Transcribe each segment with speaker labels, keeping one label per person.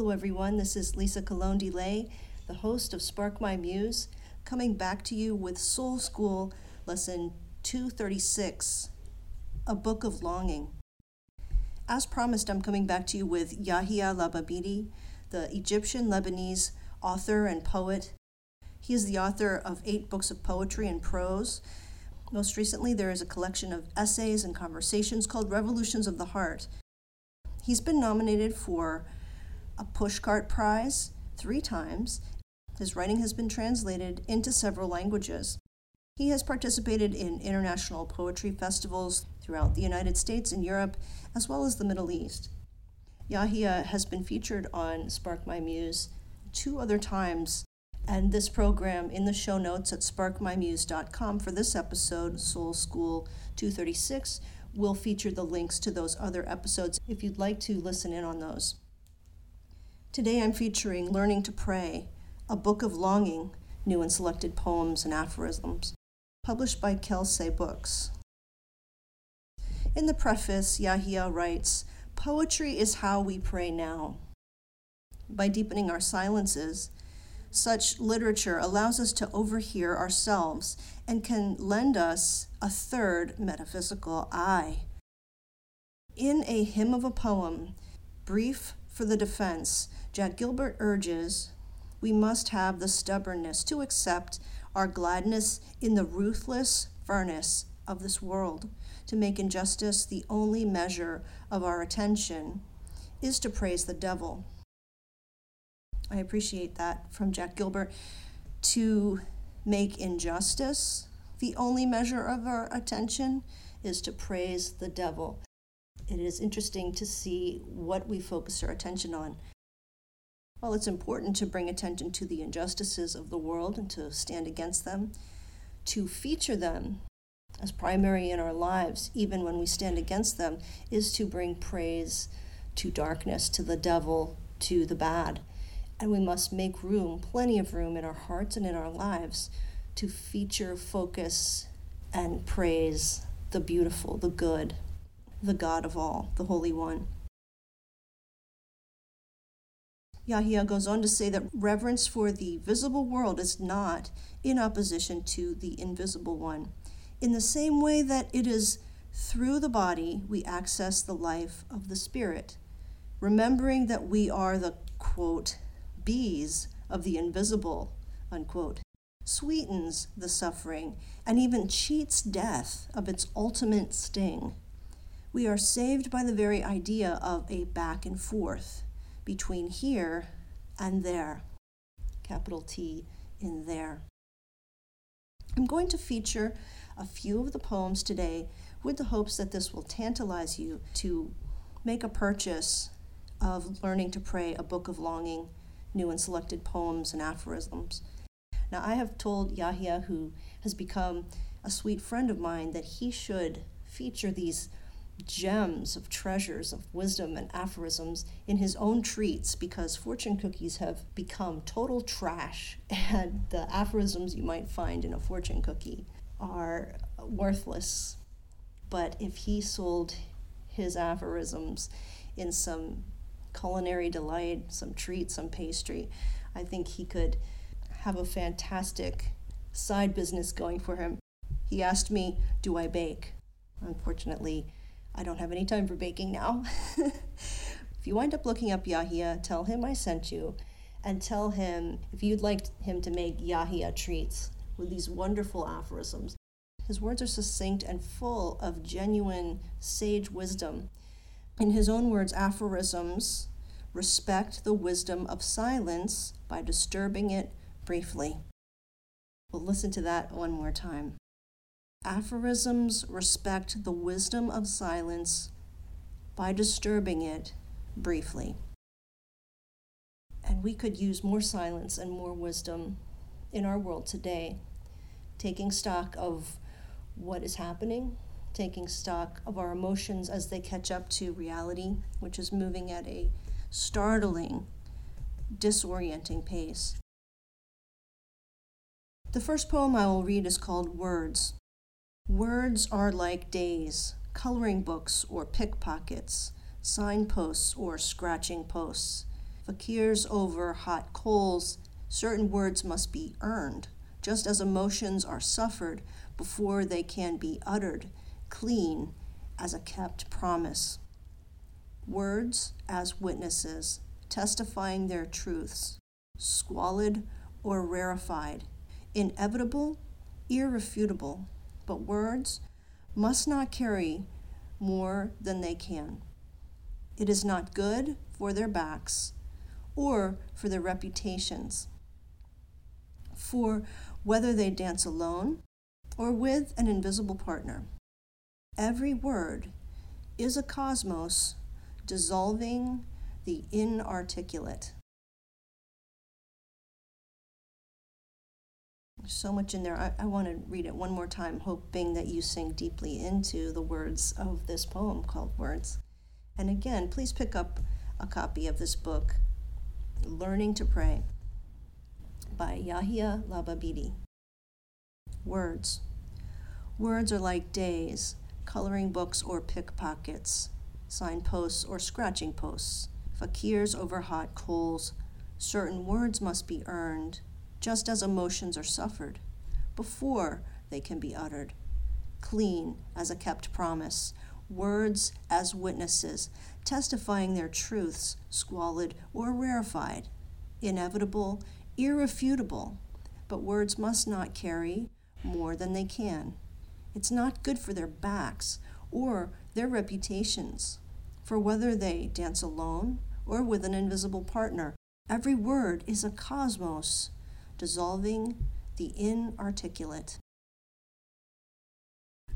Speaker 1: Hello, everyone. This is Lisa Colon DeLay, the host of Spark My Muse, coming back to you with Soul School Lesson 236 A Book of Longing. As promised, I'm coming back to you with Yahia Lababidi, the Egyptian Lebanese author and poet. He is the author of eight books of poetry and prose. Most recently, there is a collection of essays and conversations called Revolutions of the Heart. He's been nominated for a Pushcart Prize three times. His writing has been translated into several languages. He has participated in international poetry festivals throughout the United States and Europe, as well as the Middle East. Yahia has been featured on Spark My Muse two other times, and this program in the show notes at sparkmymuse.com for this episode, Soul School 236, will feature the links to those other episodes if you'd like to listen in on those. Today I'm featuring Learning to Pray, a book of longing, new and selected poems and aphorisms, published by Kelsay Books. In the preface, Yahia writes Poetry is how we pray now. By deepening our silences, such literature allows us to overhear ourselves and can lend us a third metaphysical eye. In A Hymn of a Poem, brief for the defense, Jack Gilbert urges we must have the stubbornness to accept our gladness in the ruthless furnace of this world. To make injustice the only measure of our attention is to praise the devil. I appreciate that from Jack Gilbert. To make injustice the only measure of our attention is to praise the devil. It is interesting to see what we focus our attention on. While it's important to bring attention to the injustices of the world and to stand against them, to feature them as primary in our lives, even when we stand against them, is to bring praise to darkness, to the devil, to the bad. And we must make room, plenty of room in our hearts and in our lives to feature, focus, and praise the beautiful, the good, the God of all, the Holy One. Yahia goes on to say that reverence for the visible world is not in opposition to the invisible one. In the same way that it is through the body we access the life of the spirit, remembering that we are the quote, bees of the invisible, unquote, sweetens the suffering and even cheats death of its ultimate sting. We are saved by the very idea of a back and forth between here and there. Capital T in there. I'm going to feature a few of the poems today with the hopes that this will tantalize you to make a purchase of Learning to Pray, a book of longing, new and selected poems and aphorisms. Now, I have told Yahia, who has become a sweet friend of mine, that he should feature these gems of treasures of wisdom and aphorisms in his own treats because fortune cookies have become total trash. And the aphorisms you might find in a fortune cookie are worthless. But if he sold his aphorisms in some culinary delight some treat some pastry i think he could have a fantastic side business going for him. He asked me do i bake? Unfortunately I don't have any time for baking now. if you wind up looking up Yahia, tell him I sent you and tell him if you'd like him to make Yahia treats with these wonderful aphorisms. His words are succinct and full of genuine sage wisdom. In his own words, aphorisms respect the wisdom of silence by disturbing it briefly. We'll listen to that one more time. Aphorisms respect the wisdom of silence by disturbing it briefly. And we could use more silence and more wisdom in our world today, taking stock of what is happening, taking stock of our emotions as they catch up to reality, which is moving at a startling, disorienting pace. The first poem I will read is called Words. Words are like days, coloring books or pickpockets, signposts or scratching posts. Fakirs over hot coals, certain words must be earned, just as emotions are suffered before they can be uttered, clean as a kept promise. Words as witnesses, testifying their truths, squalid or rarefied, inevitable, irrefutable, but words must not carry more than they can. It is not good for their backs or for their reputations. For whether they dance alone or with an invisible partner, every word is a cosmos dissolving the inarticulate. So much in there. I, I want to read it one more time, hoping that you sink deeply into the words of this poem called Words. And again, please pick up a copy of this book, Learning to Pray by Yahia Lababidi. Words. Words are like days, coloring books or pickpockets, signposts or scratching posts, fakirs over hot coals. Certain words must be earned just as emotions are suffered, before they can be uttered. Clean as a kept promise, words as witnesses, testifying their truths, squalid or rarefied, inevitable, irrefutable, but words must not carry more than they can. It's not good for their backs or their reputations, for whether they dance alone or with an invisible partner, every word is a cosmos dissolving the inarticulate.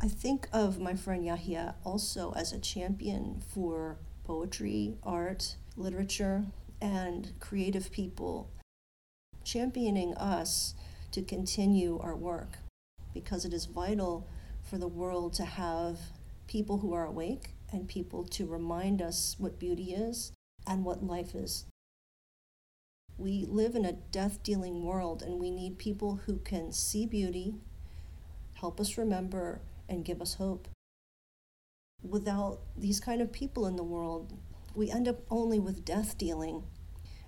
Speaker 1: I think of my friend Yahia also as a champion for poetry, art, literature, and creative people, championing us to continue our work because it is vital for the world to have people who are awake and people to remind us what beauty is and what life is. We live in a death dealing world, and we need people who can see beauty, help us remember, and give us hope. Without these kind of people in the world, we end up only with death dealing.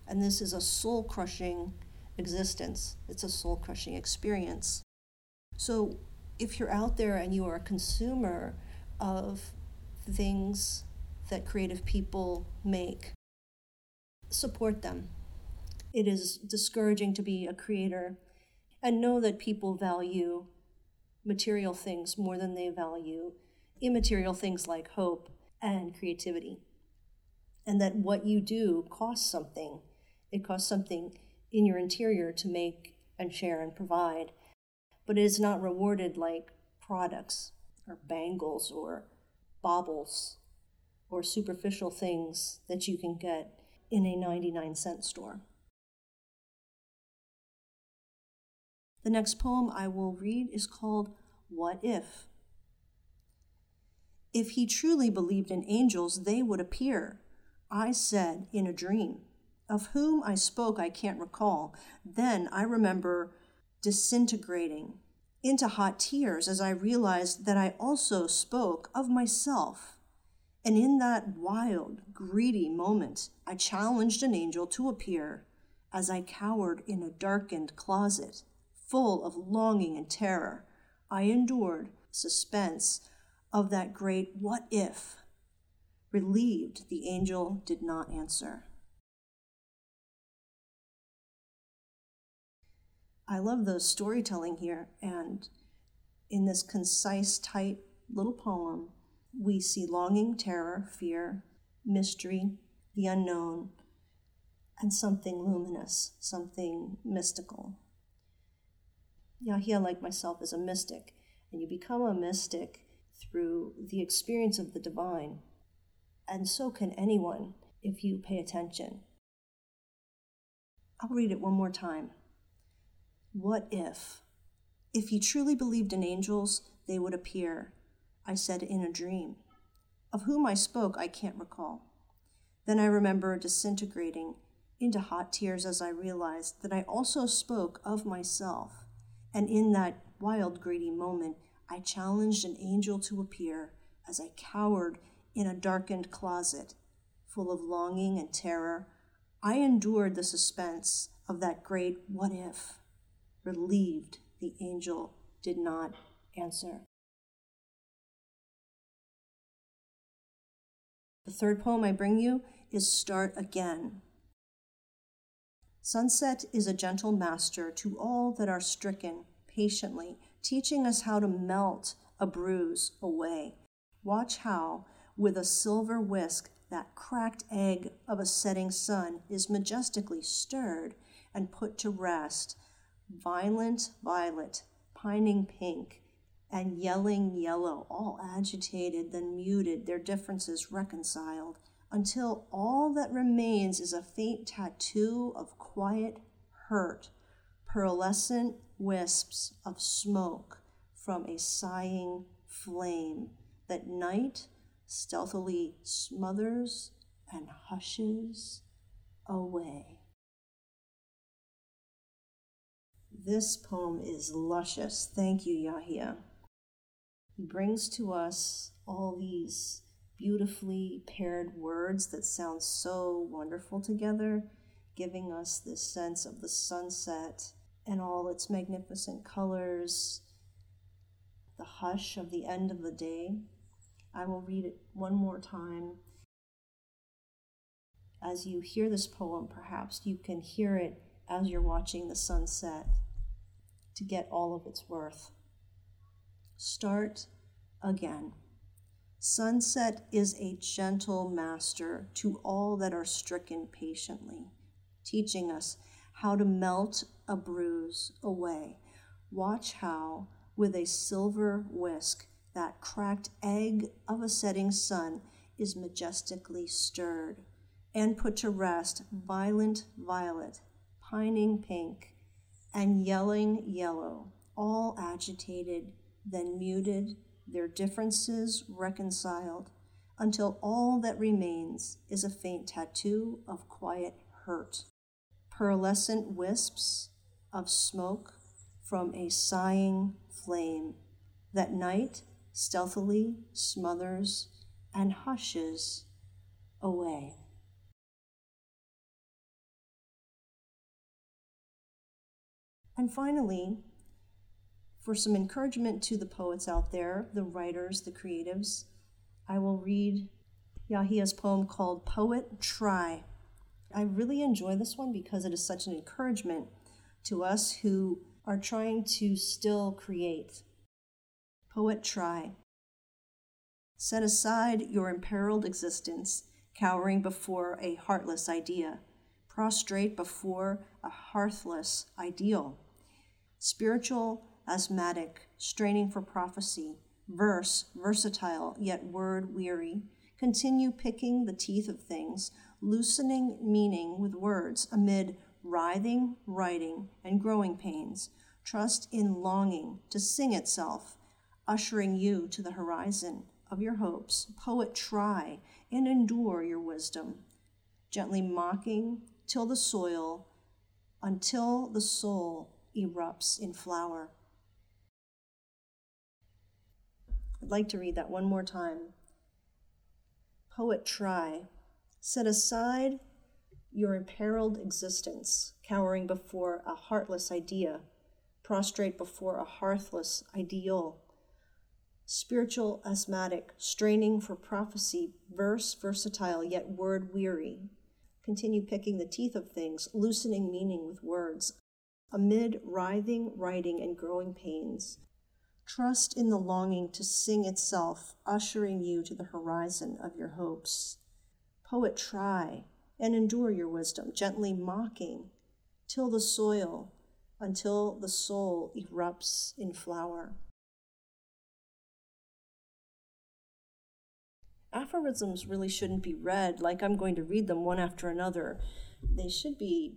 Speaker 1: And this is a soul crushing existence, it's a soul crushing experience. So, if you're out there and you are a consumer of things that creative people make, support them it is discouraging to be a creator and know that people value material things more than they value immaterial things like hope and creativity. And that what you do costs something. It costs something in your interior to make and share and provide, but it is not rewarded like products or bangles or baubles or superficial things that you can get in a 99 cent store. The next poem I will read is called What If? If he truly believed in angels, they would appear. I said in a dream. Of whom I spoke, I can't recall. Then I remember disintegrating into hot tears as I realized that I also spoke of myself. And in that wild, greedy moment, I challenged an angel to appear as I cowered in a darkened closet full of longing and terror, I endured suspense of that great what if. Relieved, the angel did not answer. I love the storytelling here, and in this concise, tight little poem, we see longing, terror, fear, mystery, the unknown, and something luminous, something mystical. Yahia, like myself, is a mystic, and you become a mystic through the experience of the divine. And so can anyone if you pay attention. I'll read it one more time. What if? If he truly believed in angels, they would appear, I said in a dream. Of whom I spoke, I can't recall. Then I remember disintegrating into hot tears as I realized that I also spoke of myself and in that wild, greedy moment, I challenged an angel to appear as I cowered in a darkened closet, full of longing and terror. I endured the suspense of that great what if, relieved the angel did not answer. The third poem I bring you is Start Again. Sunset is a gentle master to all that are stricken patiently, teaching us how to melt a bruise away. Watch how, with a silver whisk, that cracked egg of a setting sun is majestically stirred and put to rest. Violent violet, pining pink, and yelling yellow, all agitated, then muted, their differences reconciled, until all that remains is a faint tattoo of quiet hurt, pearlescent wisps of smoke from a sighing flame that night stealthily smothers and hushes away. This poem is luscious. Thank you, Yahia. He brings to us all these beautifully paired words that sound so wonderful together, giving us this sense of the sunset and all its magnificent colors, the hush of the end of the day. I will read it one more time. As you hear this poem, perhaps you can hear it as you're watching the sunset to get all of its worth. Start again. Sunset is a gentle master to all that are stricken patiently, teaching us how to melt a bruise away. Watch how, with a silver whisk, that cracked egg of a setting sun is majestically stirred and put to rest violent violet, pining pink, and yelling yellow, all agitated, then muted, their differences reconciled, until all that remains is a faint tattoo of quiet hurt. Pearlescent wisps of smoke from a sighing flame that night stealthily smothers and hushes away. And finally, for some encouragement to the poets out there, the writers, the creatives, I will read Yahia's poem called Poet Try. I really enjoy this one because it is such an encouragement to us who are trying to still create Poet try. Set aside your imperiled existence, cowering before a heartless idea, prostrate before a hearthless ideal. Spiritual, asthmatic, straining for prophecy, verse, versatile, yet word weary, continue picking the teeth of things, loosening meaning with words amid writhing, writing, and growing pains. Trust in longing to sing itself ushering you to the horizon of your hopes. Poet, try and endure your wisdom, gently mocking till the soil, until the soul erupts in flower. I'd like to read that one more time. Poet, try. Set aside your imperiled existence, cowering before a heartless idea, prostrate before a hearthless ideal spiritual asthmatic, straining for prophecy, verse versatile yet word weary. Continue picking the teeth of things, loosening meaning with words. Amid writhing, writing, and growing pains, trust in the longing to sing itself, ushering you to the horizon of your hopes. Poet, try and endure your wisdom, gently mocking, till the soil, until the soul erupts in flower. aphorisms really shouldn't be read like I'm going to read them one after another. They should be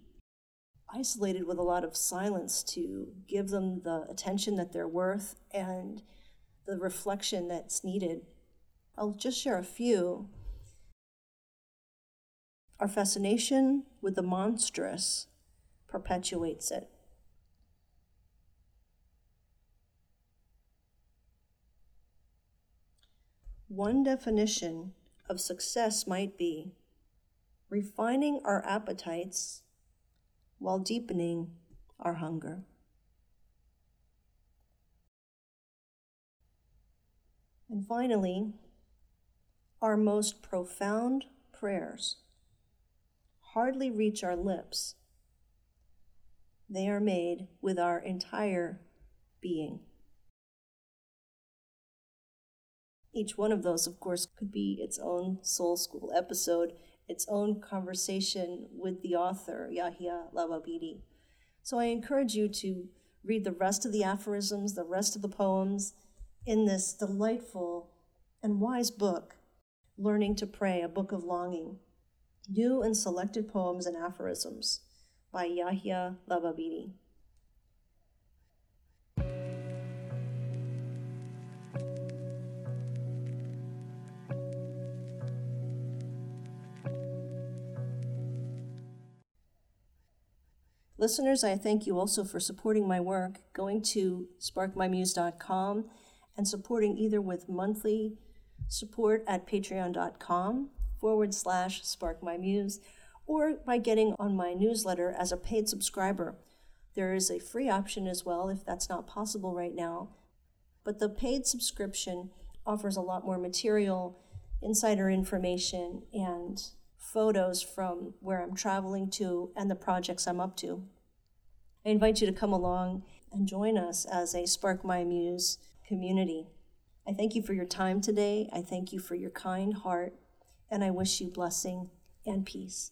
Speaker 1: isolated with a lot of silence to give them the attention that they're worth and the reflection that's needed. I'll just share a few. Our fascination with the monstrous perpetuates it. One definition of success might be refining our appetites while deepening our hunger. And finally, our most profound prayers hardly reach our lips. They are made with our entire being. Each one of those, of course, could be its own soul school episode, its own conversation with the author, Yahia Lababidi. So I encourage you to read the rest of the aphorisms, the rest of the poems in this delightful and wise book, Learning to Pray, a Book of Longing. New and Selected Poems and Aphorisms by Yahia Lababidi. Listeners, I thank you also for supporting my work, going to sparkmymuse.com and supporting either with monthly support at patreon.com forward slash sparkmymuse or by getting on my newsletter as a paid subscriber. There is a free option as well if that's not possible right now. But the paid subscription offers a lot more material, insider information, and photos from where I'm traveling to and the projects I'm up to. I invite you to come along and join us as a Spark My Muse community. I thank you for your time today. I thank you for your kind heart, and I wish you blessing and peace.